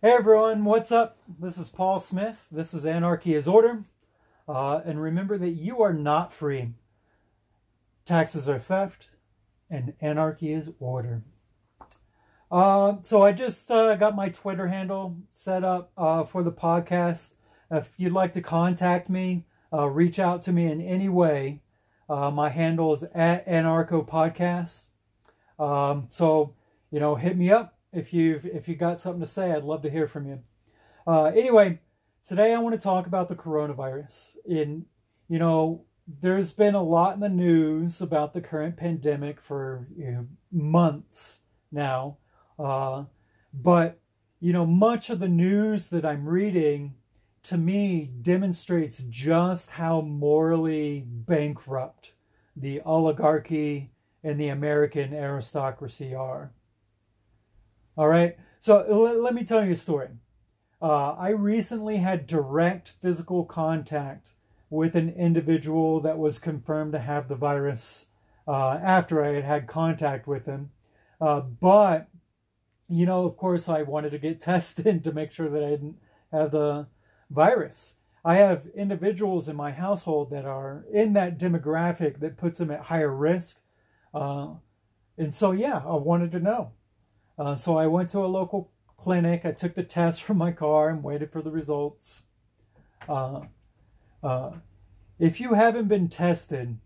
Hey everyone, what's up? This is Paul Smith. This is Anarchy is Order. Uh, and remember that you are not free. Taxes are theft, and anarchy is order. Uh, so I just uh, got my Twitter handle set up uh, for the podcast. If you'd like to contact me, uh, reach out to me in any way. Uh, my handle is at Anarcho Podcast. Um, so you know, hit me up if you've if you got something to say. I'd love to hear from you. Uh, anyway, today I want to talk about the coronavirus. In you know, there's been a lot in the news about the current pandemic for you know, months now, uh, but you know, much of the news that I'm reading to me demonstrates just how morally bankrupt the oligarchy and the American aristocracy are. All right. So let me tell you a story. Uh, I recently had direct physical contact with an individual that was confirmed to have the virus uh, after I had had contact with him. Uh, but, you know, of course, I wanted to get tested to make sure that I didn't have the virus. I have individuals in my household that are in that demographic that puts them at higher risk. Uh, and so, yeah, I wanted to know. Uh, so I went to a local clinic. I took the test from my car and waited for the results. Uh, uh, if you haven't been tested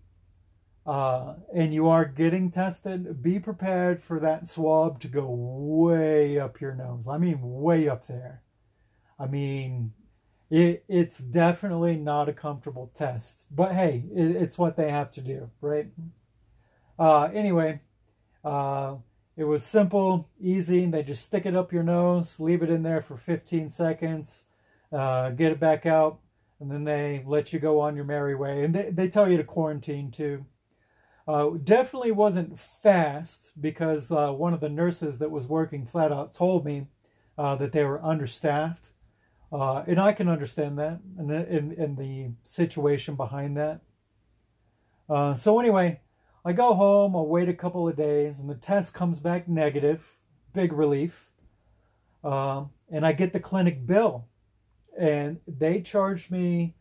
uh, and you are getting tested, be prepared for that swab to go way up your nose. I mean, way up there. I mean, it, it's definitely not a comfortable test. But hey, it, it's what they have to do, right? Uh, anyway, uh, it was simple, easy. They just stick it up your nose, leave it in there for 15 seconds, uh, get it back out, and then they let you go on your merry way. And they, they tell you to quarantine too. Uh, definitely wasn't fast because uh, one of the nurses that was working flat out told me uh, that they were understaffed. Uh, and I can understand that and, in the situation behind that. Uh, so, anyway, I go home, I'll wait a couple of days, and the test comes back negative. Big relief. Um, and I get the clinic bill. And they charged me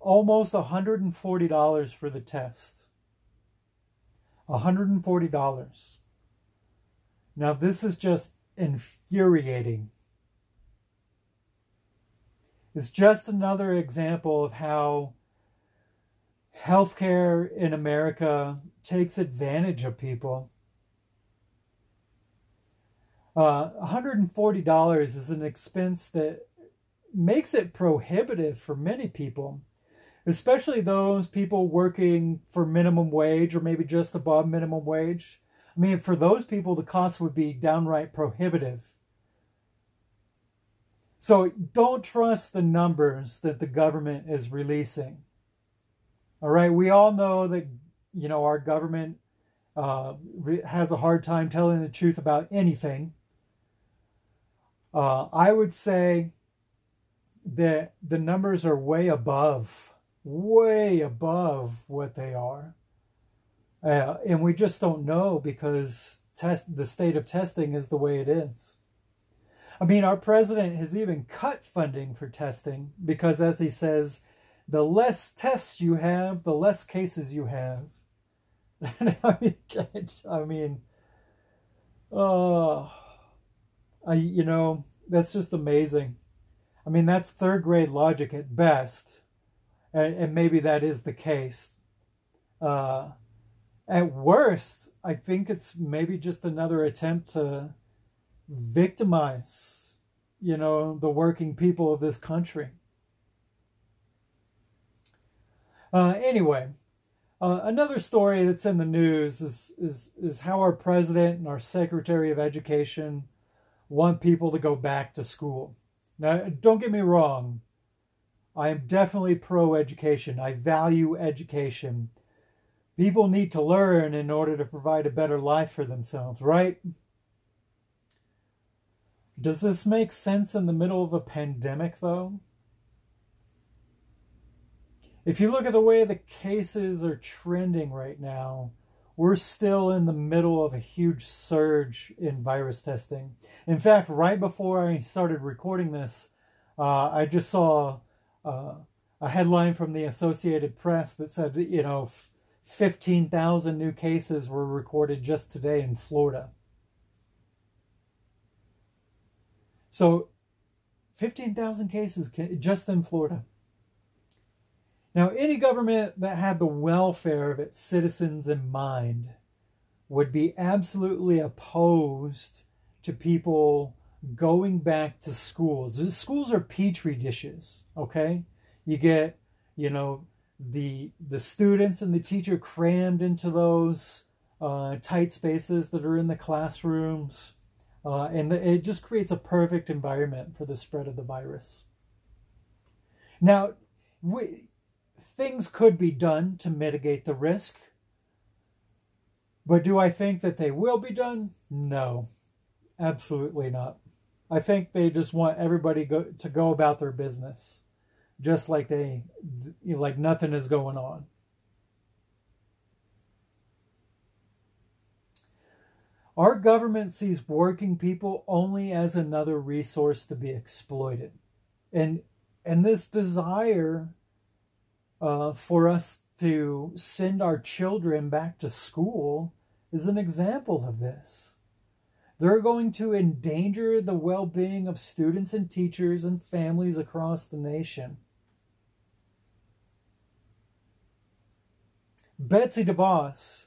almost $140 for the test. $140. Now, this is just infuriating. It's just another example of how healthcare in America takes advantage of people. Uh, $140 is an expense that makes it prohibitive for many people, especially those people working for minimum wage or maybe just above minimum wage. I mean, for those people, the cost would be downright prohibitive. So don't trust the numbers that the government is releasing. All right, we all know that you know our government uh, has a hard time telling the truth about anything. Uh, I would say that the numbers are way above, way above what they are, uh, and we just don't know because test the state of testing is the way it is. I mean, our president has even cut funding for testing because, as he says, the less tests you have, the less cases you have. I mean, I mean, oh, I you know that's just amazing. I mean, that's third grade logic at best, and, and maybe that is the case. Uh, at worst, I think it's maybe just another attempt to victimize, you know, the working people of this country. Uh, anyway, uh, another story that's in the news is, is, is how our president and our secretary of education want people to go back to school. Now, don't get me wrong. I am definitely pro education. I value education. People need to learn in order to provide a better life for themselves, right? Does this make sense in the middle of a pandemic, though? If you look at the way the cases are trending right now, we're still in the middle of a huge surge in virus testing. In fact, right before I started recording this, uh, I just saw uh, a headline from the Associated Press that said, you know, 15,000 new cases were recorded just today in Florida. So, 15,000 cases just in Florida. Now, any government that had the welfare of its citizens in mind would be absolutely opposed to people going back to schools. Schools are petri dishes, okay? You get, you know, the the students and the teacher crammed into those uh, tight spaces that are in the classrooms, uh, and the, it just creates a perfect environment for the spread of the virus. Now, we, things could be done to mitigate the risk. But do I think that they will be done? No, absolutely not. I think they just want everybody go, to go about their business, just like they, like nothing is going on. Our government sees working people only as another resource to be exploited. And and this desire uh, for us to send our children back to school is an example of this. They're going to endanger the well being of students and teachers and families across the nation. Betsy DeVos,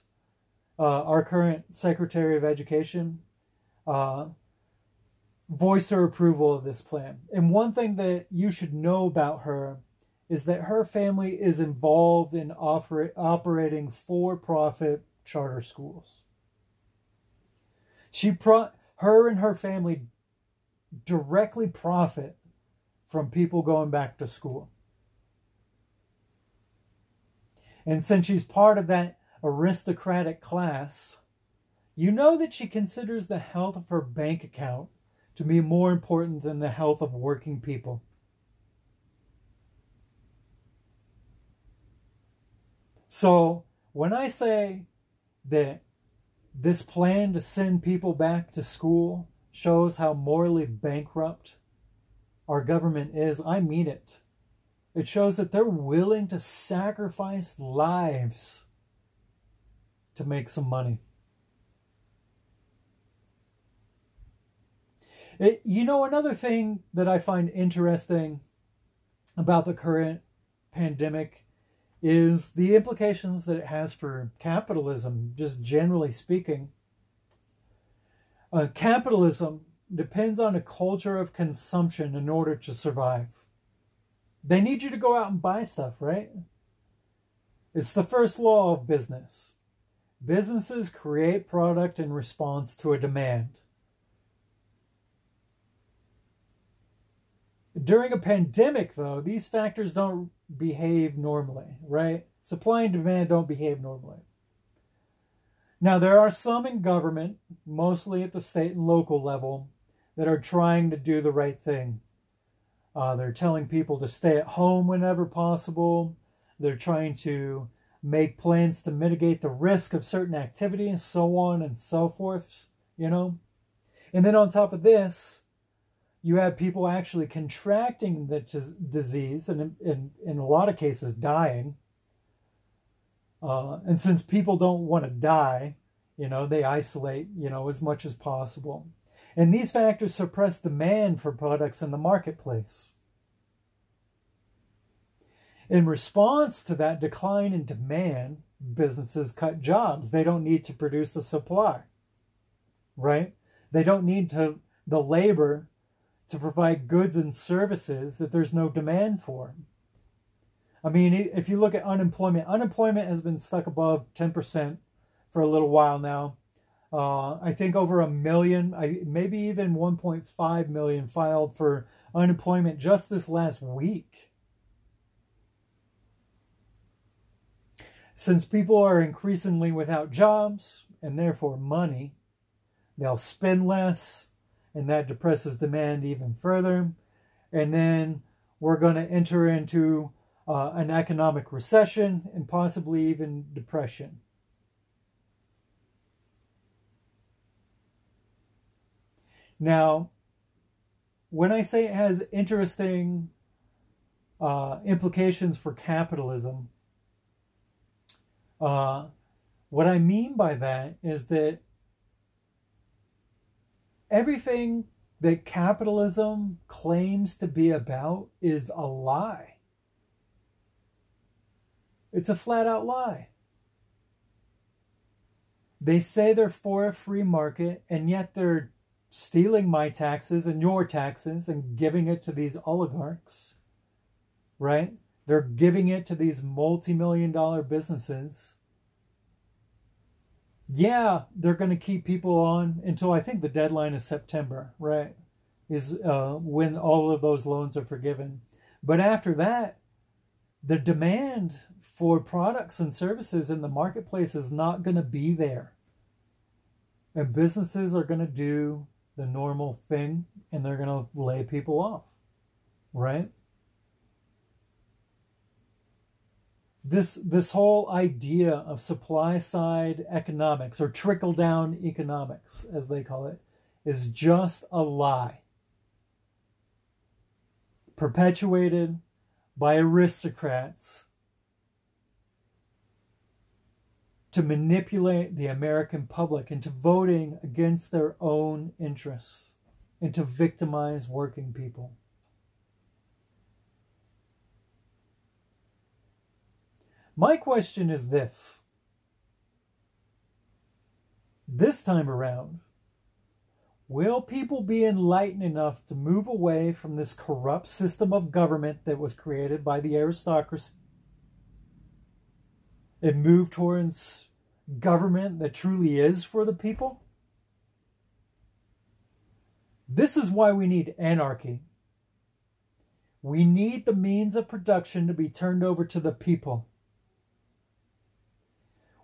uh, our current Secretary of Education, uh, voiced her approval of this plan. And one thing that you should know about her is that her family is involved in oper- operating for profit charter schools. She pro- her and her family directly profit from people going back to school. And since she's part of that aristocratic class, you know that she considers the health of her bank account to be more important than the health of working people. So when I say that this plan to send people back to school shows how morally bankrupt our government is, I mean it. It shows that they're willing to sacrifice lives to make some money. It, you know, another thing that I find interesting about the current pandemic is the implications that it has for capitalism, just generally speaking. Uh, capitalism depends on a culture of consumption in order to survive. They need you to go out and buy stuff, right? It's the first law of business. Businesses create product in response to a demand. During a pandemic, though, these factors don't behave normally, right? Supply and demand don't behave normally. Now, there are some in government, mostly at the state and local level, that are trying to do the right thing. Uh, they're telling people to stay at home whenever possible. They're trying to make plans to mitigate the risk of certain activity and so on and so forth, you know? And then on top of this, you have people actually contracting the t- disease and in, in a lot of cases dying. Uh, and since people don't want to die, you know, they isolate, you know, as much as possible. And these factors suppress demand for products in the marketplace. In response to that decline in demand, businesses cut jobs. They don't need to produce a supply, right? They don't need to the labor to provide goods and services that there's no demand for. I mean, if you look at unemployment, unemployment has been stuck above 10% for a little while now. Uh, I think over a million, I, maybe even 1.5 million filed for unemployment just this last week. Since people are increasingly without jobs and therefore money, they'll spend less, and that depresses demand even further. And then we're going to enter into uh, an economic recession and possibly even depression. Now, when I say it has interesting uh, implications for capitalism, uh, what I mean by that is that everything that capitalism claims to be about is a lie. It's a flat out lie. They say they're for a free market, and yet they're stealing my taxes and your taxes and giving it to these oligarchs, right? They're giving it to these multi million dollar businesses. Yeah, they're going to keep people on until I think the deadline is September, right? Is uh, when all of those loans are forgiven. But after that, the demand for products and services in the marketplace is not going to be there. And businesses are going to do the normal thing and they're going to lay people off, right? This this whole idea of supply side economics or trickle down economics as they call it is just a lie. Perpetuated by aristocrats to manipulate the American public into voting against their own interests and to victimize working people. My question is this. This time around, will people be enlightened enough to move away from this corrupt system of government that was created by the aristocracy and move towards government that truly is for the people? This is why we need anarchy. We need the means of production to be turned over to the people.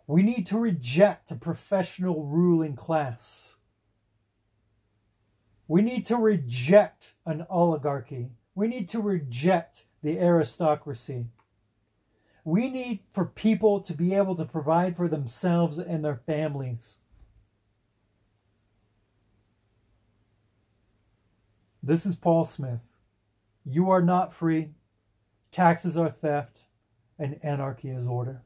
We need to reject a professional ruling class. We need to reject an oligarchy. We need to reject the aristocracy. We need for people to be able to provide for themselves and their families. This is Paul Smith. You are not free. Taxes are theft, and anarchy is order.